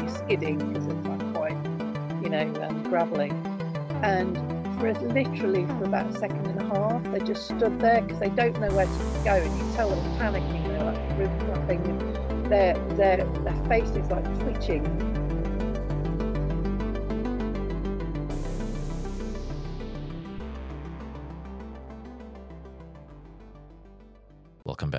he's skidding because it's like quite, you know, um, gravelly. And for literally for about a second and a half, they just stood there because they don't know where to go, and you tell them panicking. They're like flapping, and their their their face is like twitching.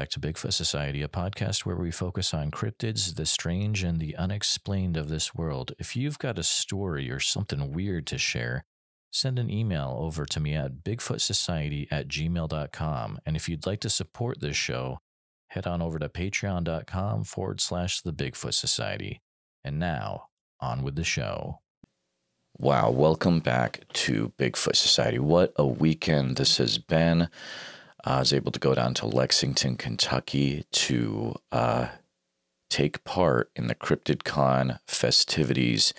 Back to Bigfoot Society, a podcast where we focus on cryptids, the strange, and the unexplained of this world. If you've got a story or something weird to share, send an email over to me at bigfootsociety at gmail.com. And if you'd like to support this show, head on over to patreon.com forward slash the Bigfoot Society. And now, on with the show. Wow, welcome back to Bigfoot Society. What a weekend this has been. I was able to go down to Lexington, Kentucky to uh, take part in the CryptidCon festivities.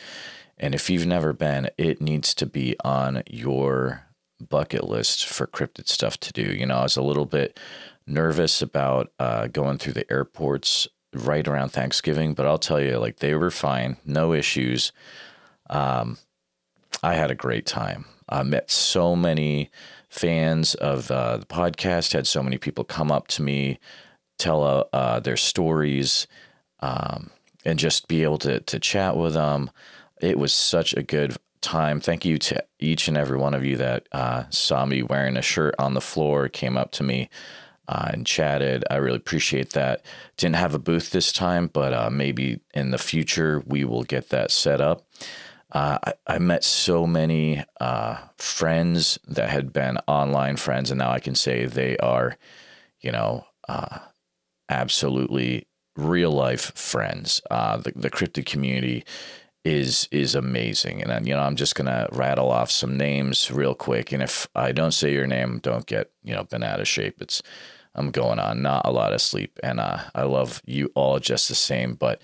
And if you've never been, it needs to be on your bucket list for cryptid stuff to do. You know, I was a little bit nervous about uh, going through the airports right around Thanksgiving, but I'll tell you, like, they were fine, no issues. Um, I had a great time. I met so many fans of uh, the podcast, had so many people come up to me, tell uh, uh, their stories, um, and just be able to, to chat with them. It was such a good time. Thank you to each and every one of you that uh, saw me wearing a shirt on the floor, came up to me. Uh, and chatted. I really appreciate that. Didn't have a booth this time, but uh, maybe in the future we will get that set up. Uh, I, I, met so many uh, friends that had been online friends, and now I can say they are, you know, uh, absolutely real life friends. Uh, the the cryptid community is is amazing, and then, you know I'm just gonna rattle off some names real quick, and if I don't say your name, don't get you know bent out of shape. It's I'm going on not a lot of sleep, and uh, I love you all just the same, but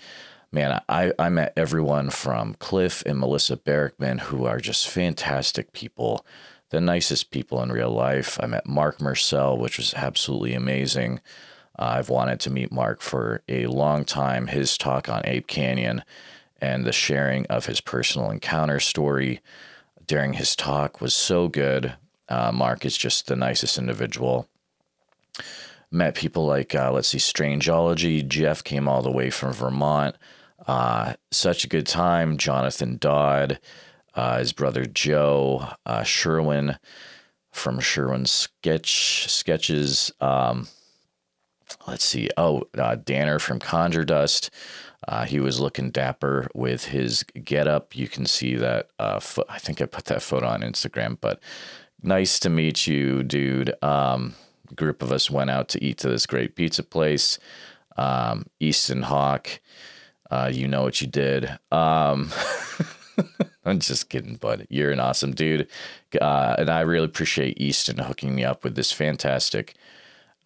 man, I, I met everyone from Cliff and Melissa Barackman, who are just fantastic people, the nicest people in real life. I met Mark Myrsell, which was absolutely amazing. Uh, I've wanted to meet Mark for a long time. His talk on Ape Canyon and the sharing of his personal encounter story during his talk was so good. Uh, Mark is just the nicest individual met people like uh, let's see strangeology jeff came all the way from vermont uh, such a good time. Jonathan Dodd, uh, his brother Joe, uh, Sherwin from Sherwin Sketch Sketches. Um, let's see. Oh, uh, Danner from Conjure Dust. Uh, he was looking dapper with his getup. You can see that. Uh, fo- I think I put that photo on Instagram, but nice to meet you, dude. Um, group of us went out to eat to this great pizza place, um, Easton Hawk. Uh, you know what you did. Um, I'm just kidding, bud. You're an awesome dude. Uh, and I really appreciate Easton hooking me up with this fantastic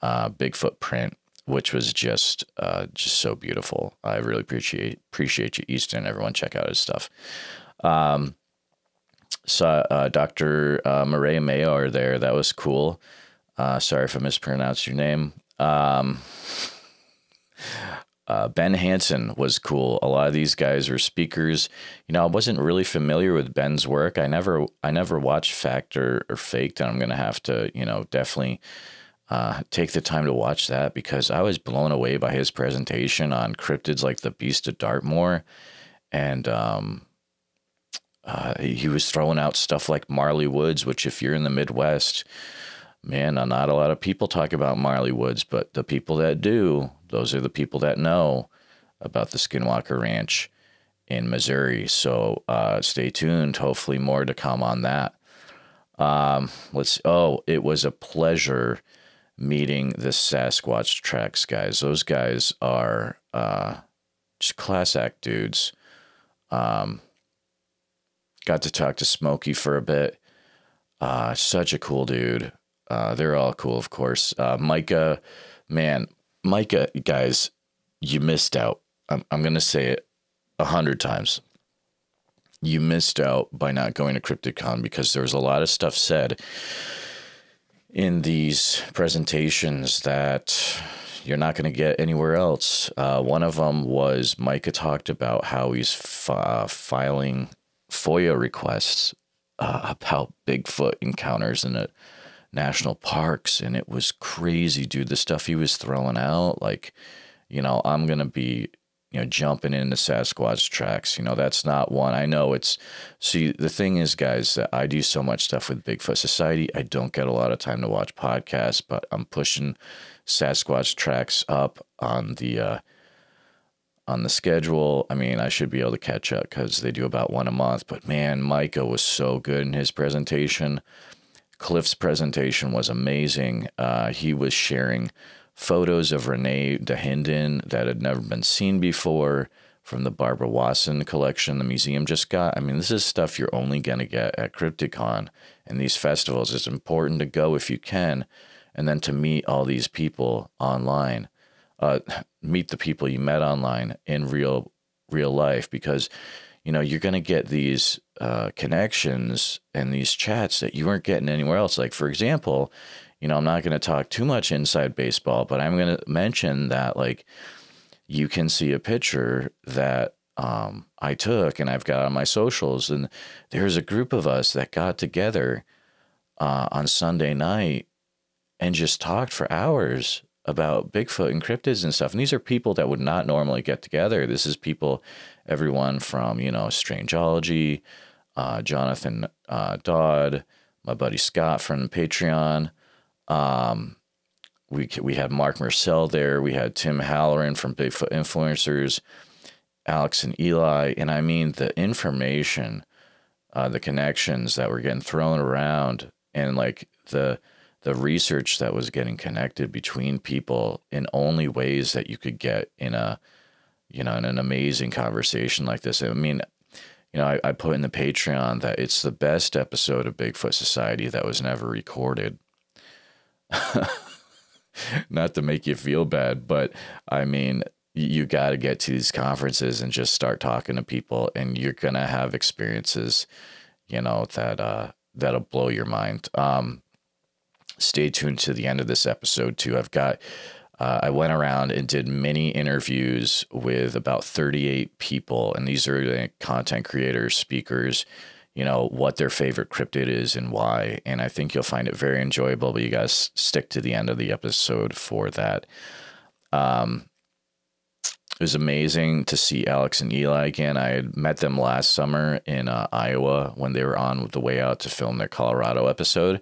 uh, Bigfoot print, which was just uh, just so beautiful. I really appreciate appreciate you, Easton. Everyone, check out his stuff. Um, so uh, Dr. Uh, Maria Mayo are there. That was cool. Uh, sorry if I mispronounced your name. Um, uh, Ben Hansen was cool. A lot of these guys were speakers. You know, I wasn't really familiar with Ben's work. I never, I never watched Fact or, or Faked, and I'm gonna have to, you know, definitely uh, take the time to watch that because I was blown away by his presentation on cryptids like the Beast of Dartmoor, and um, uh, he was throwing out stuff like Marley Woods, which if you're in the Midwest, man, not a lot of people talk about Marley Woods, but the people that do, those are the people that know about the Skinwalker Ranch in Missouri. So uh, stay tuned. Hopefully, more to come on that. Um, let's. Oh, it was a pleasure meeting the Sasquatch Tracks guys. Those guys are uh, just class act dudes. Um, got to talk to Smokey for a bit. Uh, such a cool dude. Uh, they're all cool, of course. Uh, Micah, man, Micah, guys, you missed out. I'm, I'm going to say it a hundred times. You missed out by not going to CryptidCon because there was a lot of stuff said in these presentations that you're not going to get anywhere else. Uh, one of them was Micah talked about how he's f- uh, filing FOIA requests uh, about Bigfoot encounters in a national parks, and it was crazy, dude. The stuff he was throwing out, like, you know, I'm gonna be, you know, jumping into Sasquatch tracks. You know, that's not one. I know it's. See, the thing is, guys, that I do so much stuff with Bigfoot Society. I don't get a lot of time to watch podcasts, but I'm pushing Sasquatch tracks up on the. Uh, on the schedule. I mean, I should be able to catch up because they do about one a month. But man, Micah was so good in his presentation. Cliff's presentation was amazing. Uh, he was sharing photos of Renee de Dahinden that had never been seen before from the Barbara Wasson collection the museum just got. I mean, this is stuff you're only going to get at Crypticon and these festivals. It's important to go if you can and then to meet all these people online uh, meet the people you met online in real real life because you know you're going to get these uh, connections and these chats that you weren't getting anywhere else. Like for example you know i'm not going to talk too much inside baseball but i'm going to mention that like you can see a picture that um, i took and i've got on my socials and there's a group of us that got together uh, on sunday night and just talked for hours about Bigfoot and cryptids and stuff. And these are people that would not normally get together. This is people, everyone from, you know, Strangeology, uh, Jonathan uh, Dodd, my buddy Scott from Patreon. Um, we, we had Mark Myrsell there. We had Tim Halloran from Bigfoot Influencers, Alex and Eli. And I mean, the information, uh, the connections that were getting thrown around and like the, the research that was getting connected between people in only ways that you could get in a you know in an amazing conversation like this. I mean you know I, I put in the patreon that it's the best episode of bigfoot society that was never recorded. Not to make you feel bad but i mean you got to get to these conferences and just start talking to people and you're going to have experiences you know that uh that'll blow your mind. Um stay tuned to the end of this episode too. I've got uh, I went around and did many interviews with about 38 people, and these are content creators, speakers, you know, what their favorite cryptid is and why. And I think you'll find it very enjoyable, but you guys stick to the end of the episode for that. Um, it was amazing to see Alex and Eli again. I had met them last summer in uh, Iowa when they were on the way out to film their Colorado episode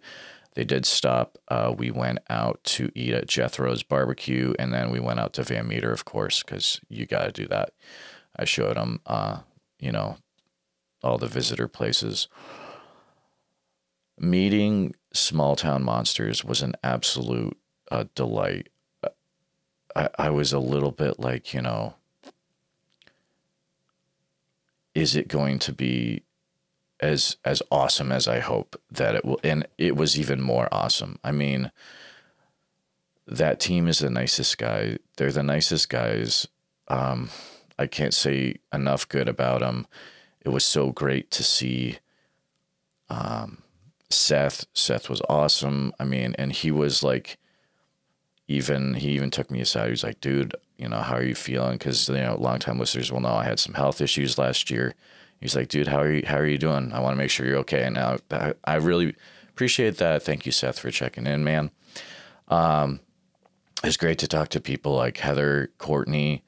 they did stop. Uh, we went out to eat at Jethro's barbecue, and then we went out to Van Meter, of course, because you got to do that. I showed them, uh, you know, all the visitor places. Meeting small town monsters was an absolute uh, delight. I, I was a little bit like, you know, is it going to be as as awesome as I hope that it will and it was even more awesome. I mean that team is the nicest guy. They're the nicest guys. Um, I can't say enough good about them. It was so great to see um, Seth. Seth was awesome. I mean, and he was like, even he even took me aside. He was like, "Dude, you know, how are you feeling?" Because you know, longtime listeners will know I had some health issues last year, he's like, dude, how are you, how are you doing? I want to make sure you're okay. And now I, I really appreciate that. Thank you, Seth, for checking in, man. Um, it's great to talk to people like Heather, Courtney.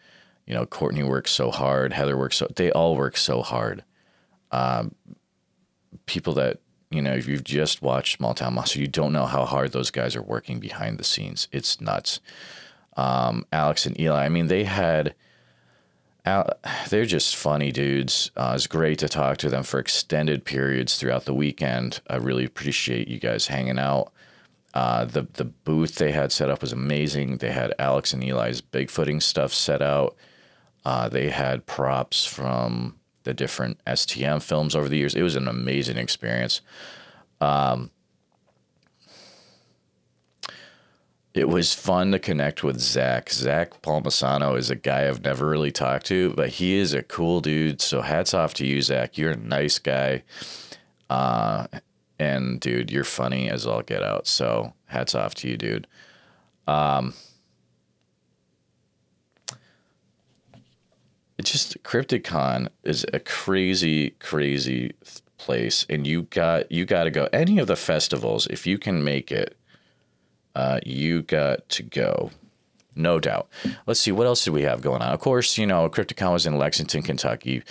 You know, Courtney works so hard. Heather works so, they all work so hard. Um, people that, you know, if you've just watched Small Town Monster, you don't know how hard those guys are working behind the scenes. It's nuts. Um, Alex and Eli, I mean, they had, they're just funny dudes. Uh, it's great to talk to them for extended periods throughout the weekend. I really appreciate you guys hanging out. Uh, the the booth they had set up was amazing. They had Alex and Eli's bigfooting stuff set out. Uh, they had props from the different STM films over the years. It was an amazing experience. Um, it was fun to connect with Zach. Zach Palmisano is a guy I've never really talked to, but he is a cool dude. So hats off to you, Zach. You're a nice guy. Uh, and dude, you're funny as all get out. So hats off to you, dude. Um, it's just Crypticon is a crazy, crazy place, and you got you got to go. Any of the festivals, if you can make it, uh, you got to go. No doubt. Let's see what else do we have going on. Of course, you know Crypticon was in Lexington, Kentucky.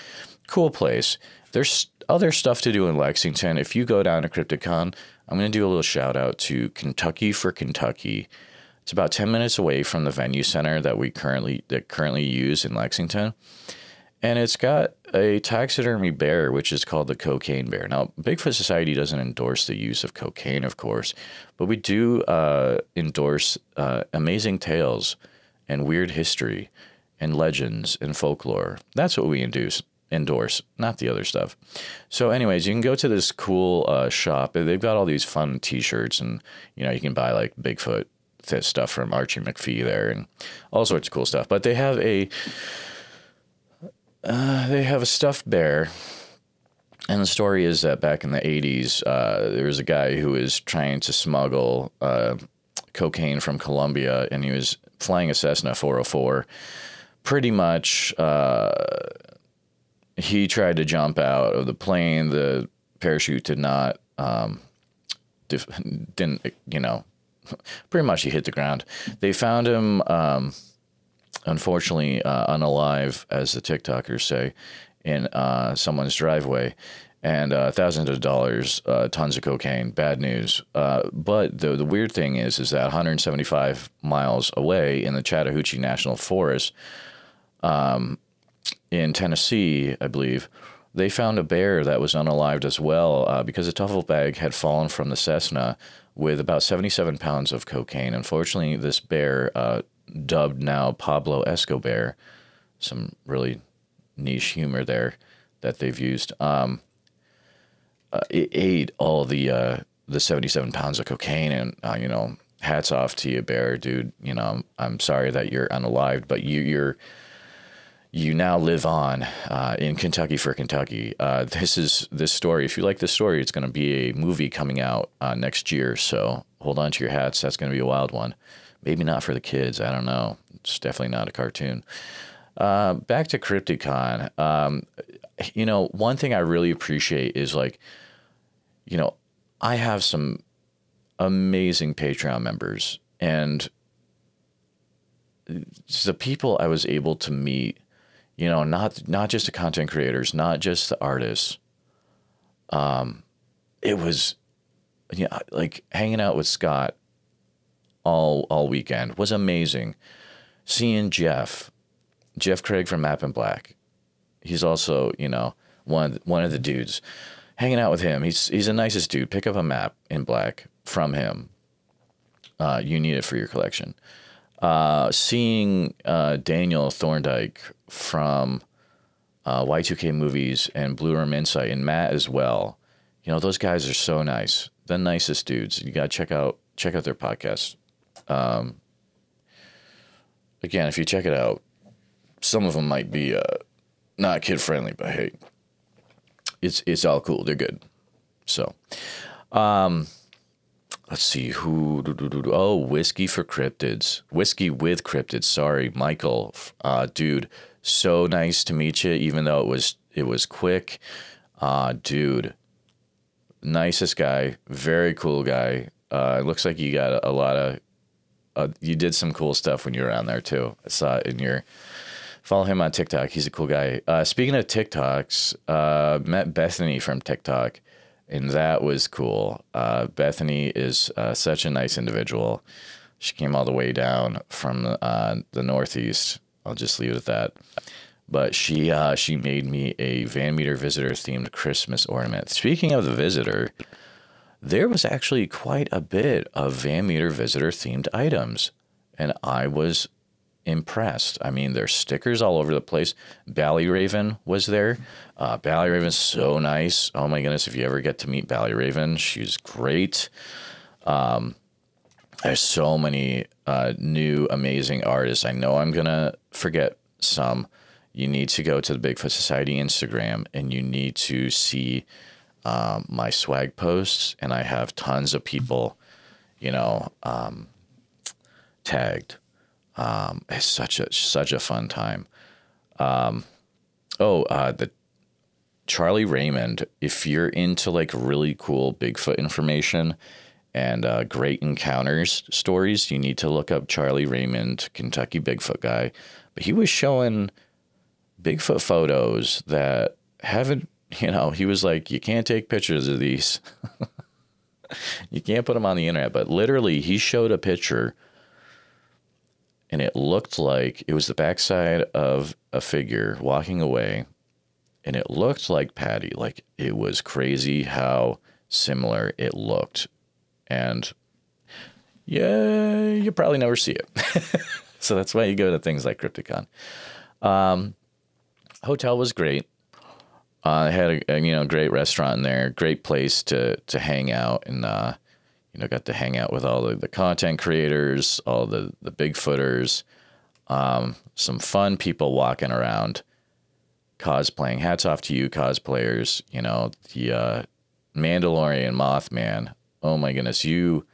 Cool place. There's other stuff to do in Lexington. If you go down to Crypticon, I'm going to do a little shout out to Kentucky for Kentucky. It's about 10 minutes away from the venue center that we currently that currently use in Lexington. And it's got a taxidermy bear, which is called the cocaine bear. Now, Bigfoot Society doesn't endorse the use of cocaine, of course, but we do uh, endorse uh, amazing tales and weird history and legends and folklore. That's what we induce, endorse, not the other stuff. So, anyways, you can go to this cool uh, shop. They've got all these fun T-shirts, and you know you can buy like Bigfoot stuff from Archie McPhee there, and all sorts of cool stuff. But they have a uh, they have a stuffed bear. And the story is that back in the 80s, uh, there was a guy who was trying to smuggle uh, cocaine from Colombia, and he was flying a Cessna 404. Pretty much, uh, he tried to jump out of the plane. The parachute did not, um, didn't, you know, pretty much he hit the ground. They found him. Um, unfortunately uh, unalive, as the TikTokers say, in uh, someone's driveway. And uh, thousands of dollars, uh, tons of cocaine. Bad news. Uh, but the the weird thing is, is that 175 miles away in the Chattahoochee National Forest, um, in Tennessee, I believe, they found a bear that was unalived as well uh, because a duffel bag had fallen from the Cessna with about 77 pounds of cocaine. Unfortunately, this bear uh, dubbed now Pablo Escobar. Some really niche humor there that they've used. Um, uh, it ate all the uh, the 77 pounds of cocaine, and uh, you know, hats off to you, Bear, dude. You know, I'm, I'm sorry that you're unalived, but you you're you now live on uh, in Kentucky for Kentucky. Uh, this is this story. If you like this story, it's going to be a movie coming out uh, next year. So hold on to your hats. That's going to be a wild one. Maybe not for the kids. I don't know. It's definitely not a cartoon. Uh, back to CryptidCon. Um, you know, one thing I really appreciate is like, you know, I have some amazing Patreon members, and the people I was able to meet, you know, not not just the content creators, not just the artists. Um, it was, yeah, you know, like hanging out with Scott all all weekend was amazing. Seeing Jeff, Jeff Craig from Map and Black, he's also you know one one of the dudes. Hanging out with him, he's he's the nicest dude. Pick up a map in black from him. Uh, you need it for your collection. Uh, seeing uh, Daniel Thorndyke from uh, Y2K movies and Blue Room Insight and Matt as well. You know those guys are so nice. The nicest dudes. You gotta check out check out their podcast. Um, again, if you check it out, some of them might be uh, not kid friendly, but hey, it's it's all cool. They're good. So, um, let's see who. Do, do, do, Oh, whiskey for cryptids. Whiskey with cryptids. Sorry, Michael. Uh, dude, so nice to meet you. Even though it was it was quick. Uh, dude, nicest guy. Very cool guy. Uh, looks like you got a lot of uh, you did some cool stuff when you were on there too. I saw it in your follow him on TikTok. He's a cool guy. Uh, speaking of TikToks, uh, met Bethany from TikTok, and that was cool. Uh, Bethany is uh, such a nice individual. She came all the way down from uh, the Northeast. I'll just leave it at that. But she uh, she made me a Van Meter visitor themed Christmas ornament. Speaking of the visitor, there was actually quite a bit of Van Meter visitor themed items. And I was impressed. I mean, there's stickers all over the place. Ballyraven was there. Uh, Ballyraven's so nice. Oh my goodness, if you ever get to meet Ballyraven, she's great. Um, there's so many uh, new amazing artists. I know I'm gonna forget some. You need to go to the Bigfoot Society Instagram and you need to see um, my swag posts, and I have tons of people, you know, um, tagged. Um, it's such a such a fun time. Um, oh, uh, the Charlie Raymond. If you're into like really cool Bigfoot information and uh, great encounters stories, you need to look up Charlie Raymond, Kentucky Bigfoot guy. But he was showing Bigfoot photos that haven't, you know, he was like, you can't take pictures of these. you can't put them on the internet. But literally, he showed a picture and it looked like it was the backside of a figure walking away. And it looked like Patty. Like it was crazy how similar it looked. And yeah, you probably never see it. so that's why you go to things like Crypticon. Um, hotel was great. Uh, had a, a, you know great restaurant in there, great place to to hang out, and uh, you know got to hang out with all the, the content creators, all the the Bigfooters, um, some fun people walking around, cosplaying. Hats off to you cosplayers. You know the uh, Mandalorian Mothman. Oh my goodness, you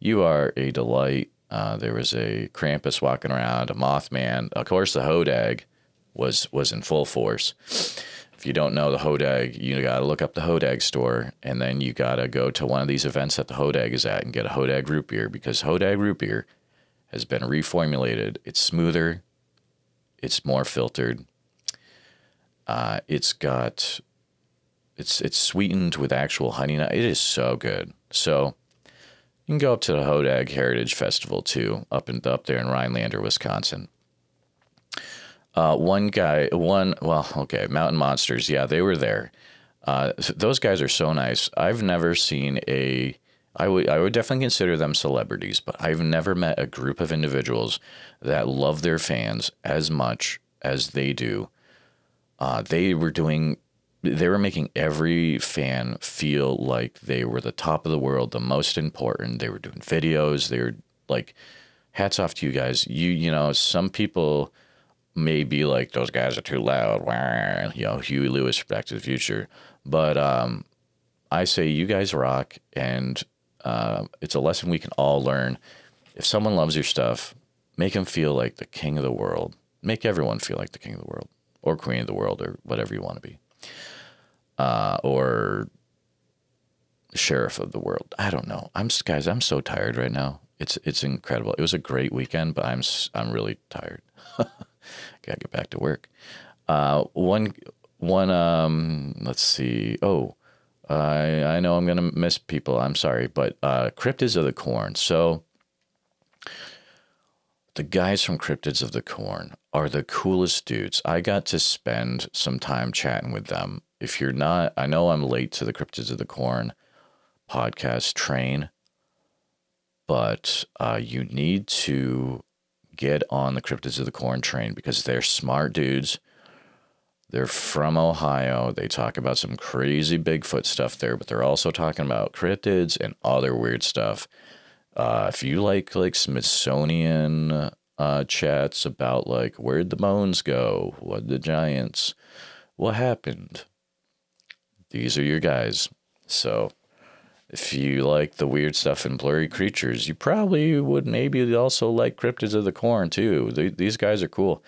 you are a delight. Uh, there was a Krampus walking around, a Mothman, of course the Hodag was was in full force. If you don't know the Hodag, you got to look up the Hodag store, and then you got to go to one of these events that the Hodag is at and get a Hodag root beer because Hodag root beer has been reformulated. It's smoother, it's more filtered. Uh, it's got it's it's sweetened with actual honey. It is so good. So you can go up to the Hodag Heritage Festival too, up and up there in Rhinelander, Wisconsin. Uh, one guy, one, well, okay, Mountain Monsters. Yeah, they were there. Uh, those guys are so nice. I've never seen a. I would I would definitely consider them celebrities, but I've never met a group of individuals that love their fans as much as they do. Uh, they were doing, they were making every fan feel like they were the top of the world, the most important. They were doing videos. They were like, hats off to you guys. You you know some people may be like those guys are too loud. You know, Huey Lewis, Back to the Future. But um, I say you guys rock, and uh, it's a lesson we can all learn. If someone loves your stuff, make them feel like the king of the world. Make everyone feel like the king of the world, or queen of the world, or whatever you want to be, uh, or sheriff of the world. I don't know. I'm guys. I'm so tired right now. It's it's incredible. It was a great weekend, but I'm I'm really tired. Gotta get back to work. Uh, one, one. Um, let's see. Oh, I I know I'm gonna miss people. I'm sorry, but uh, Cryptids of the Corn. So the guys from Cryptids of the Corn are the coolest dudes. I got to spend some time chatting with them. If you're not, I know I'm late to the Cryptids of the Corn podcast train, but uh, you need to get on the Cryptids of the Corn train because they're smart dudes. They're from Ohio. They talk about some crazy Bigfoot stuff there, but they're also talking about cryptids and other weird stuff. Uh, if you like like Smithsonian uh, chats about like where'd the bones go, what the giants, what happened, these are your guys. So if you like the weird stuff in blurry creatures, you probably would maybe also like cryptids of the corn too. these guys are cool.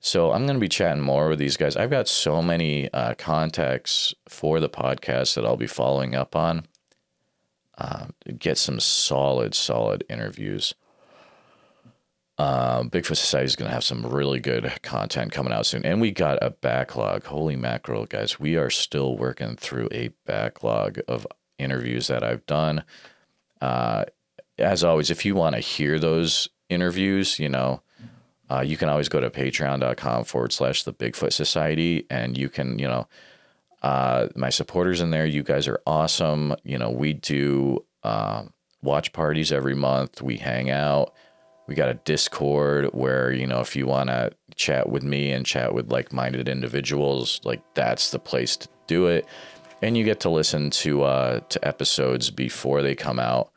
So I'm going to be chatting more with these guys. I've got so many uh, contacts for the podcast that I'll be following up on. Uh, get some solid, solid interviews. Uh, Bigfoot Society is going to have some really good content coming out soon. And we got a backlog. Holy mackerel, guys. We are still working through a backlog of interviews that I've done. Uh, as always, if you want to hear those interviews, you know, uh, you can always go to patreon.com forward slash the Bigfoot Society and you can, you know, uh, my supporters in there, you guys are awesome. You know, we do uh, watch parties every month, we hang out. We got a Discord where, you know, if you want to chat with me and chat with like minded individuals, like that's the place to do it. And you get to listen to uh, to episodes before they come out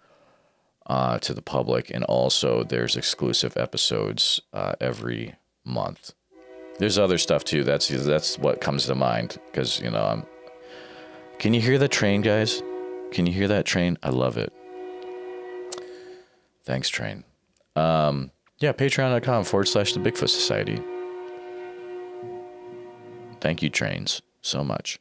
uh, to the public. And also, there's exclusive episodes uh, every month. There's other stuff too. That's that's what comes to mind because you know I'm. Can you hear the train, guys? Can you hear that train? I love it. Thanks, train. Um, yeah, patreon.com forward slash the Bigfoot Society. Thank you, trains, so much.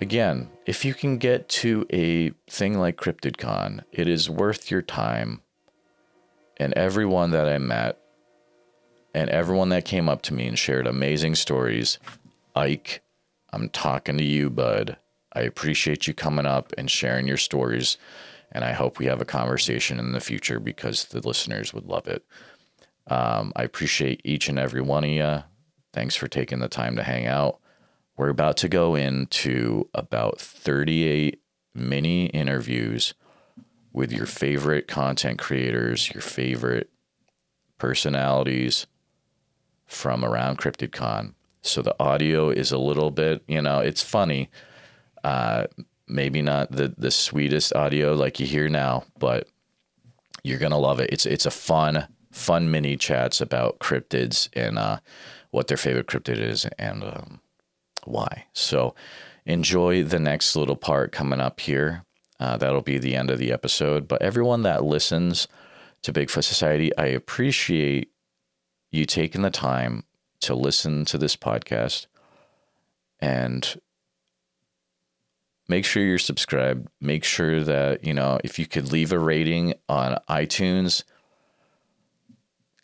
Again, if you can get to a thing like CryptidCon, it is worth your time. And everyone that I met and everyone that came up to me and shared amazing stories, Ike, I'm talking to you, bud. I appreciate you coming up and sharing your stories. And I hope we have a conversation in the future because the listeners would love it. Um, I appreciate each and every one of you. Thanks for taking the time to hang out. We're about to go into about 38 mini interviews with your favorite content creators, your favorite personalities from around CryptidCon. So the audio is a little bit, you know, it's funny. Uh, maybe not the the sweetest audio like you hear now, but you're gonna love it. It's it's a fun fun mini chats about cryptids and uh, what their favorite cryptid is and um, why. So enjoy the next little part coming up here. Uh, that'll be the end of the episode. But everyone that listens to Bigfoot Society, I appreciate you taking the time to listen to this podcast and make sure you're subscribed. Make sure that, you know, if you could leave a rating on iTunes,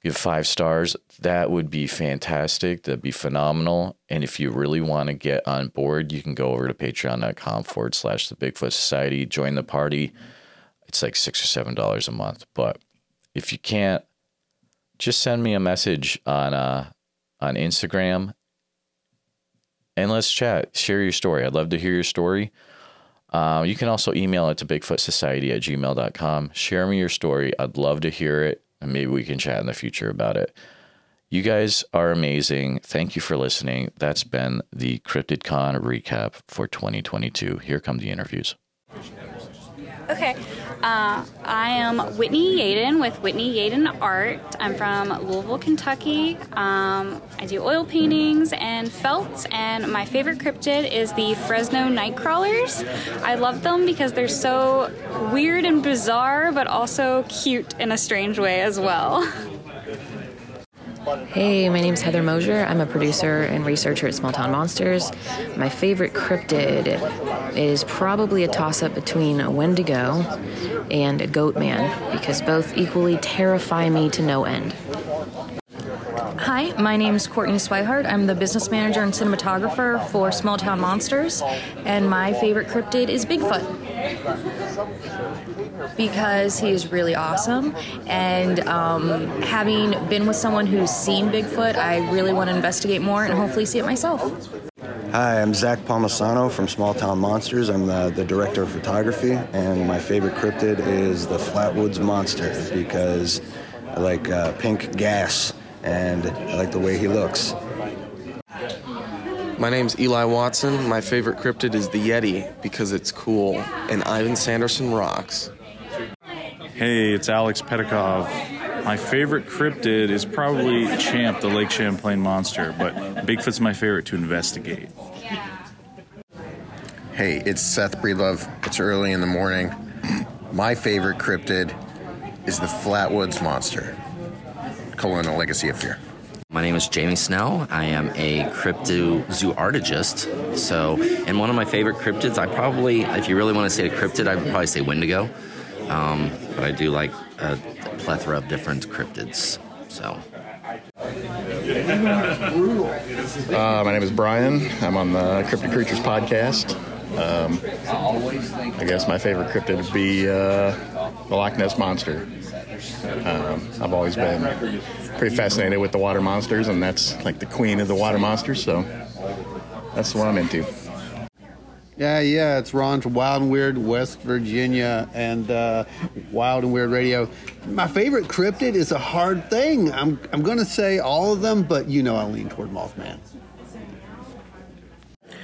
give five stars, that would be fantastic. That'd be phenomenal. And if you really want to get on board, you can go over to patreon.com forward slash the Bigfoot Society, join the party. It's like six or seven dollars a month. But if you can't, just send me a message on uh on Instagram and let's chat. Share your story. I'd love to hear your story. Uh, you can also email it to bigfootsociety at gmail.com. Share me your story. I'd love to hear it, and maybe we can chat in the future about it. You guys are amazing. Thank you for listening. That's been the CryptidCon recap for 2022. Here come the interviews. Okay. Uh, I am Whitney Yaden with Whitney Yaden Art. I'm from Louisville, Kentucky. Um, I do oil paintings and felts, and my favorite cryptid is the Fresno Nightcrawlers. I love them because they're so weird and bizarre, but also cute in a strange way as well. Hey, my name is Heather Mosier. I'm a producer and researcher at Small Town Monsters. My favorite cryptid is probably a toss up between a Wendigo and a Goatman because both equally terrify me to no end. Hi, my name is Courtney Swihart. I'm the business manager and cinematographer for Small Town Monsters, and my favorite cryptid is Bigfoot because he is really awesome. And um, having been with someone who's seen Bigfoot, I really want to investigate more and hopefully see it myself. Hi, I'm Zach Palmisano from Small Town Monsters. I'm the, the director of photography, and my favorite cryptid is the Flatwoods Monster because I like uh, pink gas and I like the way he looks. My name's Eli Watson. My favorite cryptid is the Yeti because it's cool, and Ivan Sanderson rocks. Hey, it's Alex Pedikov. My favorite cryptid is probably Champ, the Lake Champlain monster, but Bigfoot's my favorite to investigate. Hey, it's Seth Breedlove. It's early in the morning. My favorite cryptid is the Flatwoods monster, colon a legacy of fear. My name is Jamie Snell. I am a cryptozoologist. So, and one of my favorite cryptids, I probably, if you really want to say a cryptid, I'd probably say Wendigo. Um, but I do like a plethora of different cryptids. So. Uh, my name is Brian. I'm on the Cryptid Creatures podcast. Um, I guess my favorite cryptid would be uh, the Loch Ness Monster. Um, I've always been pretty fascinated with the water monsters, and that's like the queen of the water monsters, so that's what I'm into. Yeah, yeah, it's Ron from Wild and Weird, West Virginia, and uh, Wild and Weird Radio. My favorite cryptid is a hard thing. I'm, I'm going to say all of them, but you know I lean toward Mothman.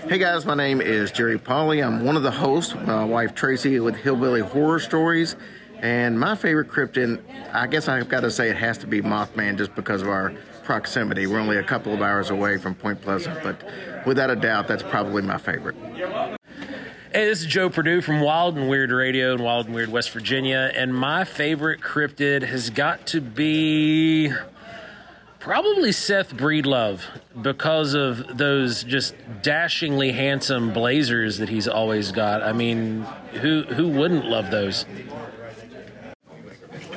Hey guys, my name is Jerry Polly. I'm one of the hosts, my wife Tracy, with Hillbilly Horror Stories. And my favorite cryptid, I guess I've got to say it has to be Mothman just because of our proximity. We're only a couple of hours away from Point Pleasant, but without a doubt, that's probably my favorite. Hey, this is Joe Purdue from Wild and Weird Radio in Wild and Weird, West Virginia. And my favorite cryptid has got to be probably Seth Breedlove because of those just dashingly handsome blazers that he's always got. I mean, who who wouldn't love those?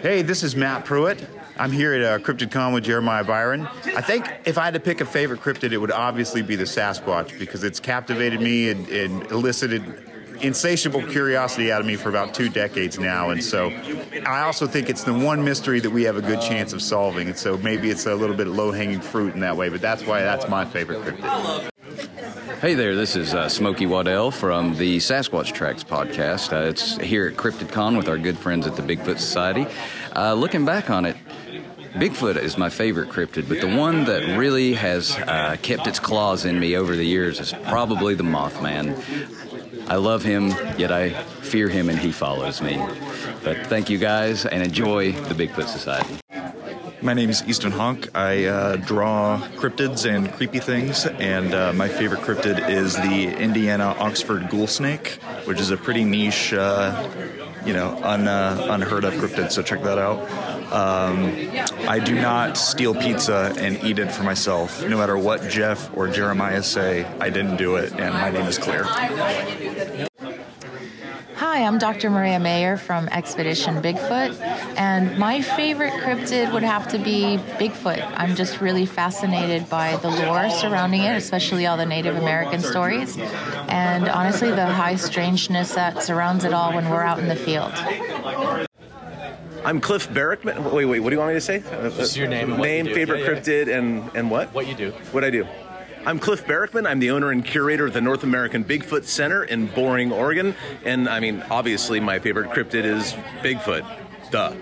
Hey, this is Matt Pruitt. I'm here at uh, CryptidCon with Jeremiah Byron. I think if I had to pick a favorite cryptid, it would obviously be the Sasquatch because it's captivated me and, and elicited insatiable curiosity out of me for about two decades now. And so I also think it's the one mystery that we have a good chance of solving. And so maybe it's a little bit of low hanging fruit in that way, but that's why that's my favorite cryptid. Hey there, this is uh, Smokey Waddell from the Sasquatch Tracks podcast. Uh, it's here at CryptidCon with our good friends at the Bigfoot Society. Uh, looking back on it, Bigfoot is my favorite cryptid, but the one that really has uh, kept its claws in me over the years is probably the Mothman. I love him, yet I fear him and he follows me. But thank you guys and enjoy the Bigfoot Society. My name is Easton Honk. I uh, draw cryptids and creepy things, and uh, my favorite cryptid is the Indiana Oxford ghoul snake, which is a pretty niche, uh, you know, un, uh, unheard of cryptid. So check that out. Um, I do not steal pizza and eat it for myself. No matter what Jeff or Jeremiah say, I didn't do it, and my name is Claire. Hi, I'm Dr. Mireya Mayor from Expedition Bigfoot, and my favorite cryptid would have to be Bigfoot. I'm just really fascinated by the lore surrounding it, especially all the Native American stories, and honestly, the high strangeness that surrounds it all when we're out in the field. I'm Cliff Barackman. Wait, wait. What do you want me to say? Just your name and Name, favorite Yeah, yeah. cryptid, and and what? What you do. What I do. I'm Cliff Barackman. I'm the owner and curator of the North American Bigfoot Center in Boring, Oregon. And I mean, obviously, my favorite cryptid is Bigfoot. Duh.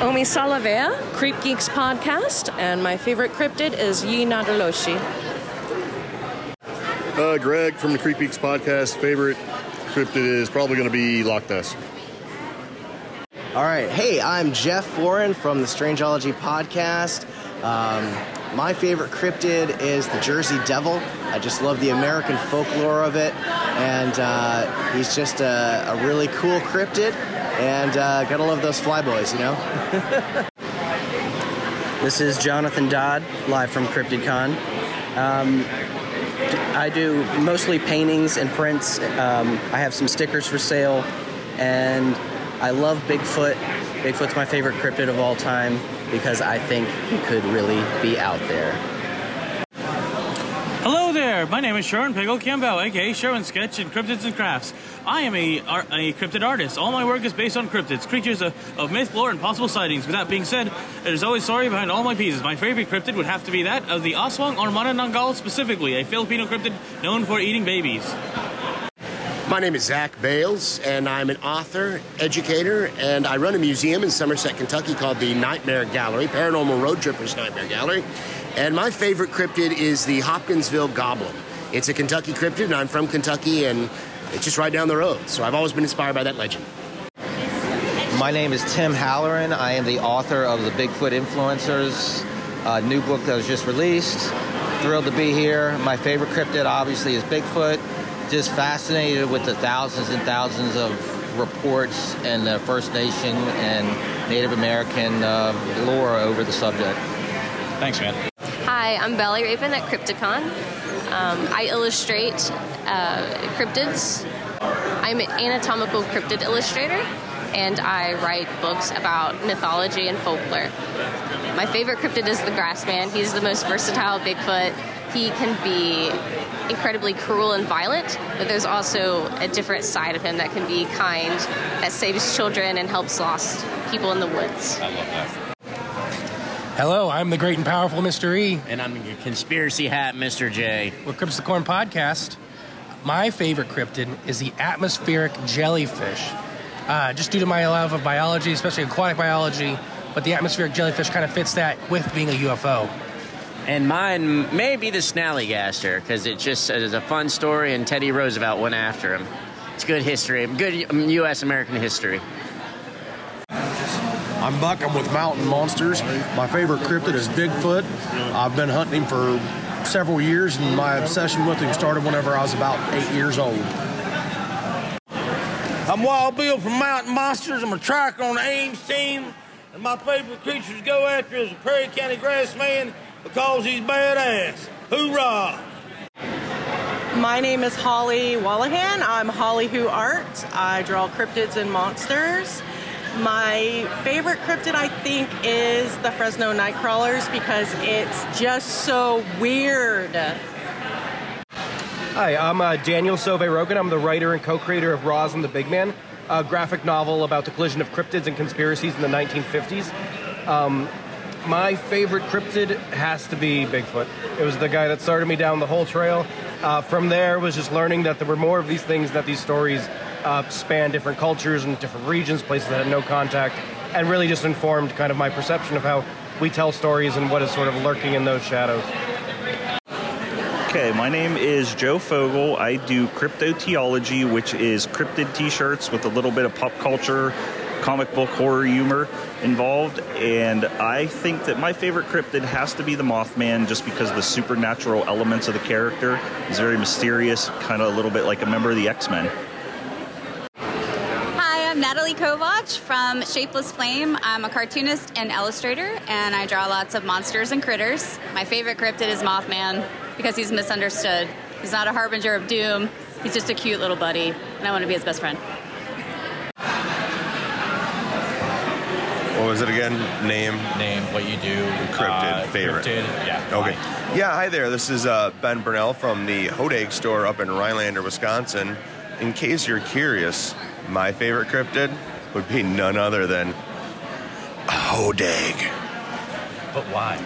Omi Salavea, Creep Geeks podcast, and my favorite cryptid is Yi Nadaloshi. Uh, Greg from the Creep Geeks podcast. Favorite cryptid is probably going to be Loch Ness. All right. Hey, I'm Jeff Warren from the Strangeology podcast. Um, my favorite cryptid is the Jersey Devil. I just love the American folklore of it, and uh, he's just a, a really cool cryptid. And uh, gotta love those flyboys, you know. This is Jonathan Dodd, live from CryptidCon. Um, I do mostly paintings and prints. Um, I have some stickers for sale, and I love Bigfoot. Bigfoot's my favorite cryptid of all time because I think he could really be out there. Hello there, my name is Sharon Piggle Campbell, aka Sharon Sketch and Cryptids and Crafts. I am a, a cryptid artist. All my work is based on cryptids, creatures of, of myth, lore, and possible sightings. With that being said, there's always story behind all my pieces. My favorite cryptid would have to be that of the Aswang or Manananggal specifically, a Filipino cryptid known for eating babies. My name is Zach Bales, and I'm an author, educator, and I run a museum in Somerset, Kentucky called the Nightmare Gallery, Paranormal Road Trippers Nightmare Gallery. And my favorite cryptid is the Hopkinsville Goblin. It's a Kentucky cryptid, and I'm from Kentucky, and it's just right down the road. So I've always been inspired by that legend. My name is Tim Halloran. I am the author of the Bigfoot Influencers, a new book that was just released. Thrilled to be here. My favorite cryptid, obviously, is Bigfoot. Just fascinated with the thousands and thousands of reports and the First Nation and Native American uh, lore over the subject. Thanks, man. Hi, I'm Belly Raven at Crypticon. Um, I illustrate uh, cryptids. I'm an anatomical cryptid illustrator, and I write books about mythology and folklore. My favorite cryptid is the Grassman. He's the most versatile Bigfoot. He can be incredibly cruel and violent, but there's also a different side of him that can be kind, that saves children and helps lost people in the woods. I love that. Hello, I'm the great and powerful Mr. E. And I'm your conspiracy hat, Mr. J. We're Crypts the Corn podcast. My favorite cryptid is the atmospheric jellyfish. Uh, just due to my love of biology, especially aquatic biology, but the atmospheric jellyfish kind of fits that with being a UFO. And mine may be the snallygaster because it just is a fun story, and Teddy Roosevelt went after him. It's good history, good um, U.S. American history. I'm Buck. I'm with Mountain Monsters. My favorite cryptid is Bigfoot. I've been hunting him for several years, and my obsession with him started whenever I was about eight years old. I'm Wild Bill from Mountain Monsters. I'm a tracker on the AIMS team, and my favorite creature to go after is a Perry County Grassman because he's badass. Hoorah! My name is Holly Wallahan. I'm Holly Who Art. I draw cryptids and monsters. My favorite cryptid, I think, is the Fresno Nightcrawlers because it's just so weird. Hi, I'm uh, Daniel Sauve Rogan. I'm the writer and co creator of Roz and the Big Man, a graphic novel about the collision of cryptids and conspiracies in the 1950s. Um, my favorite cryptid has to be Bigfoot. It was the guy that started me down the whole trail. Uh, from there was just learning that there were more of these things, that these stories uh, span different cultures and different regions, places that had no contact, and really just informed kind of my perception of how we tell stories and what is sort of lurking in those shadows. Okay, my name is Joe Fogel. I do cryptoteology, which is cryptid t shirts with a little bit of pop culture, comic book horror humor involved. And I think that my favorite cryptid has to be the Mothman just because the supernatural elements of the character is very mysterious, kind of a little bit like a member of the X Men. Hi, I'm Natalie Kovach from Shapeless Flame. I'm a cartoonist and illustrator, and I draw lots of monsters and critters. My favorite cryptid is Mothman because he's misunderstood. He's not a harbinger of doom. He's just a cute little buddy, and I want to be his best friend. What was it again? Name? Name, what you do. Cryptid, uh, favorite. Cryptid, yeah. Okay. Yeah, hi there. This is uh, Ben Burnell from the Hodag store up in Rhinelander, Wisconsin. In case you're curious, my favorite cryptid would be none other than Hodag. But why?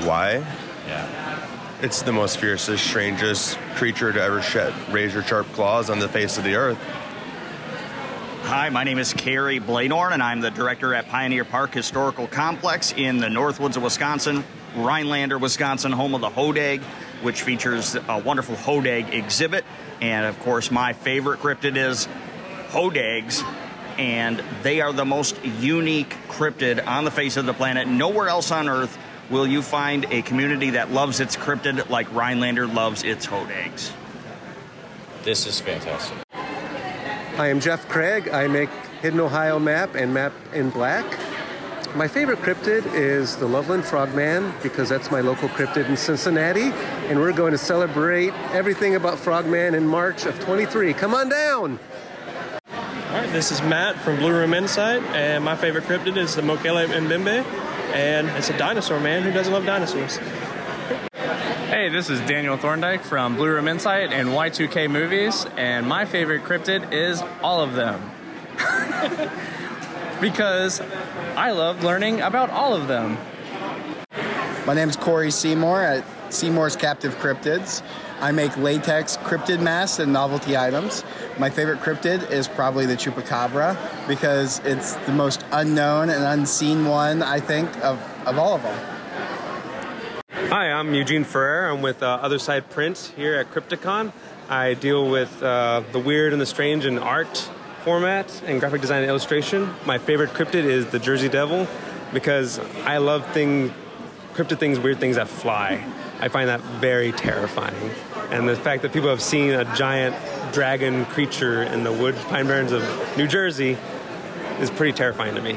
Why? Yeah. It's the most fiercest, strangest creature to ever shed razor sharp claws on the face of the earth. Hi, my name is Carrie Bladorn, and I'm the director at Pioneer Park Historical Complex in the Northwoods of Wisconsin, Rhinelander, Wisconsin, home of the Hodag, which features a wonderful Hodag exhibit. And of course, my favorite cryptid is Hodags, and they are the most unique cryptid on the face of the planet. Nowhere else on Earth will you find a community that loves its cryptid like Rhinelander loves its Hodags. This is fantastic. I am Jeff Craig. I make Hidden Ohio Map and Map in Black. My favorite cryptid is the Loveland Frogman because that's my local cryptid in Cincinnati, and we're going to celebrate everything about Frogman in March of 23. Come on down! All right, this is Matt from Blue Room Insight, and my favorite cryptid is the Mokele Mbembe, and it's a dinosaur man who doesn't love dinosaurs. Hey, this is Daniel Thorndike from Blue Room Insight and Y2K Movies, and my favorite cryptid is all of them. because I love learning about all of them. My name is Corey Seymour at Seymour's Captive Cryptids. I make latex cryptid masks and novelty items. My favorite cryptid is probably the chupacabra because it's the most unknown and unseen one, I think, of, of all of them. Hi, I'm Eugene Ferrer. I'm with uh, Other Side Print here at Crypticon. I deal with uh, the weird and the strange in art format and graphic design and illustration. My favorite cryptid is the Jersey Devil because I love things, cryptid things, weird things that fly. I find that very terrifying. And the fact that people have seen a giant dragon creature in the wood pine barrens of New Jersey is pretty terrifying to me.